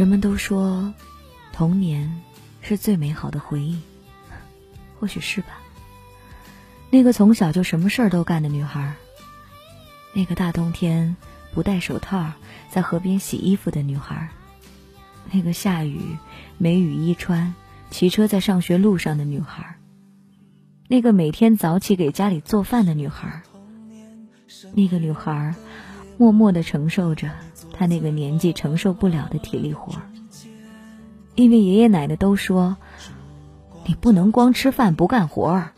人们都说，童年是最美好的回忆，或许是吧。那个从小就什么事儿都干的女孩，那个大冬天不戴手套在河边洗衣服的女孩，那个下雨没雨衣穿骑车在上学路上的女孩，那个每天早起给家里做饭的女孩，那个女孩默默的承受着他那个年纪承受不了的体力活因为爷爷奶奶都说，你不能光吃饭不干活儿。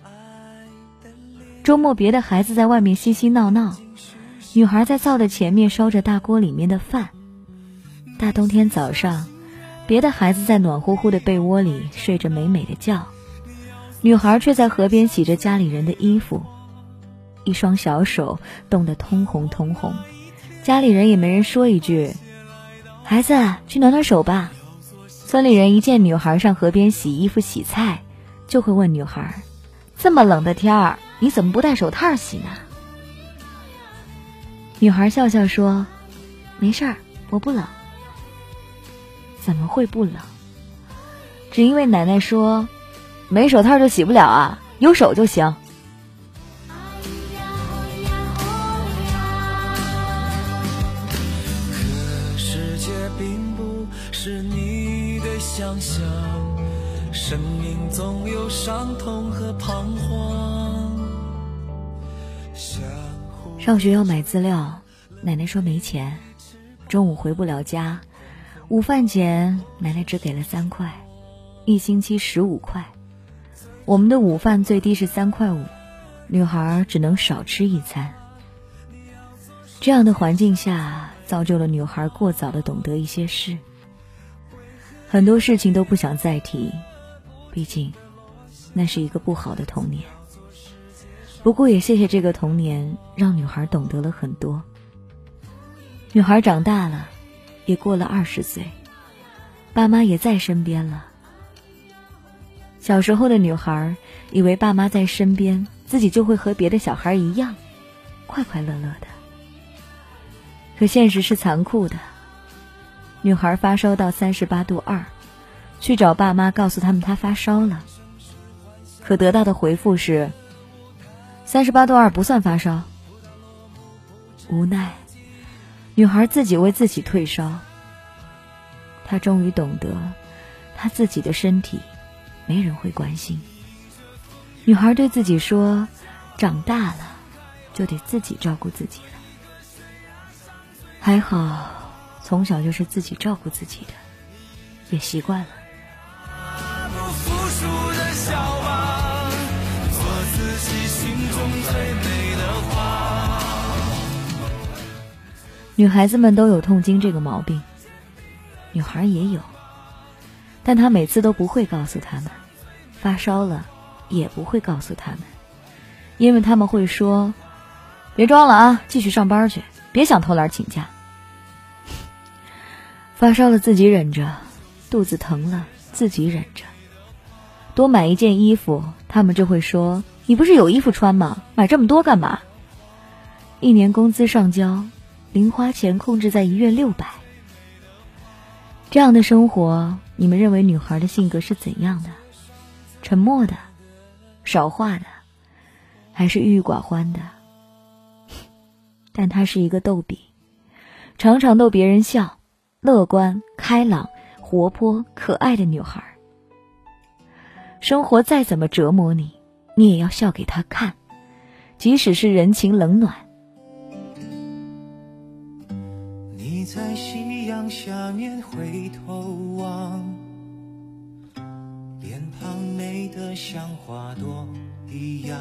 周末，别的孩子在外面嬉嬉闹闹，女孩在灶的前面烧着大锅里面的饭。大冬天早上，别的孩子在暖乎乎的被窝里睡着美美的觉，女孩却在河边洗着家里人的衣服，一双小手冻得通红通红，家里人也没人说一句：“孩子，去暖暖手吧。”村里人一见女孩上河边洗衣服洗菜，就会问女孩：“这么冷的天儿。”你怎么不戴手套洗呢？女孩笑笑说：“没事儿，我不冷。”怎么会不冷？只因为奶奶说：“没手套就洗不了啊，有手就行。”界并不是你的想象，生命总有伤痛和彷徨。上学要买资料，奶奶说没钱，中午回不了家，午饭钱奶奶只给了三块，一星期十五块，我们的午饭最低是三块五，女孩只能少吃一餐。这样的环境下，造就了女孩过早的懂得一些事，很多事情都不想再提，毕竟那是一个不好的童年。不过也谢谢这个童年，让女孩懂得了很多。女孩长大了，也过了二十岁，爸妈也在身边了。小时候的女孩以为爸妈在身边，自己就会和别的小孩一样，快快乐乐的。可现实是残酷的，女孩发烧到三十八度二，去找爸妈，告诉他们她发烧了，可得到的回复是。三十八度二不算发烧。无奈，女孩自己为自己退烧。她终于懂得，她自己的身体，没人会关心。女孩对自己说：“长大了，就得自己照顾自己了。”还好，从小就是自己照顾自己的，也习惯了。女孩子们都有痛经这个毛病，女孩也有，但她每次都不会告诉他们，发烧了也不会告诉他们，因为他们会说：“别装了啊，继续上班去，别想偷懒请假。”发烧了自己忍着，肚子疼了自己忍着，多买一件衣服，他们就会说：“你不是有衣服穿吗？买这么多干嘛？”一年工资上交。零花钱控制在一月六百，这样的生活，你们认为女孩的性格是怎样的？沉默的，少话的，还是郁郁寡欢的？但她是一个逗比，常常逗别人笑，乐观开朗、活泼可爱的女孩。生活再怎么折磨你，你也要笑给她看，即使是人情冷暖。你在夕阳下面回头望，脸庞美得像花朵一样。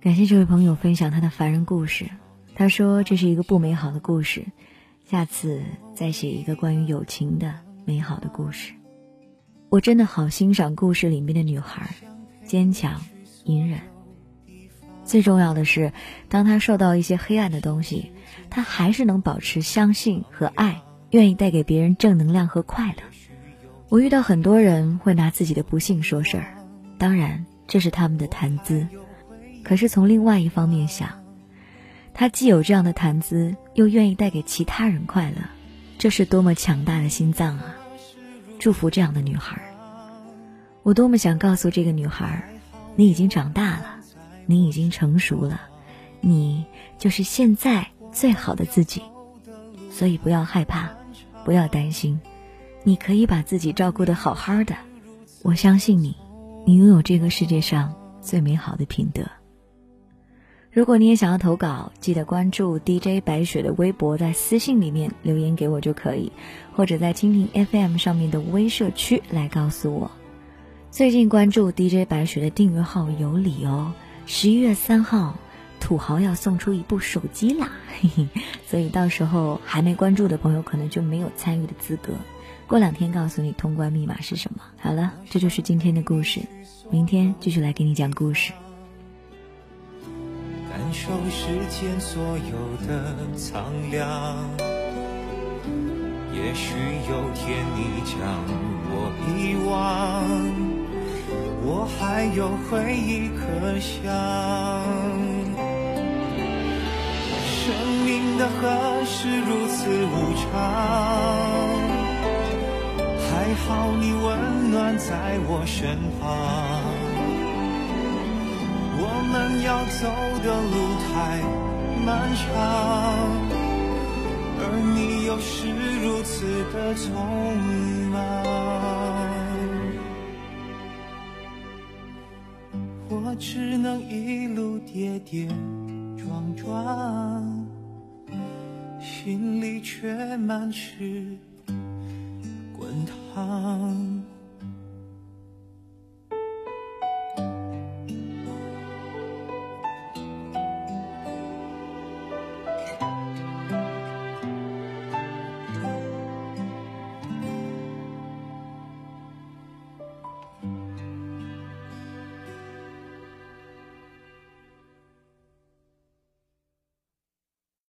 感谢这位朋友分享他的凡人故事。他说这是一个不美好的故事，下次再写一个关于友情的美好的故事。我真的好欣赏故事里面的女孩，坚强、隐忍。最重要的是，当她受到一些黑暗的东西。他还是能保持相信和爱，愿意带给别人正能量和快乐。我遇到很多人会拿自己的不幸说事儿，当然这是他们的谈资。可是从另外一方面想，他既有这样的谈资，又愿意带给其他人快乐，这是多么强大的心脏啊！祝福这样的女孩。我多么想告诉这个女孩，你已经长大了，你已经成熟了，你就是现在最好的自己。所以不要害怕，不要担心，你可以把自己照顾的好好的。我相信你，你拥有这个世界上最美好的品德。如果你也想要投稿，记得关注 DJ 白雪的微博，在私信里面留言给我就可以，或者在蜻蜓 FM 上面的微社区来告诉我。最近关注 DJ 白雪的订阅号有礼哦，十一月三号，土豪要送出一部手机啦，嘿嘿，所以到时候还没关注的朋友可能就没有参与的资格。过两天告诉你通关密码是什么。好了，这就是今天的故事，明天继续来给你讲故事。感受世间所有的苍凉，也许有天你将我遗忘，我还有回忆可想。生命的河是如此无常。还好你温暖在我身旁，我们要走的路太漫长，而你又是如此的匆忙，我只能一路跌跌撞撞，心里却满是。滚烫。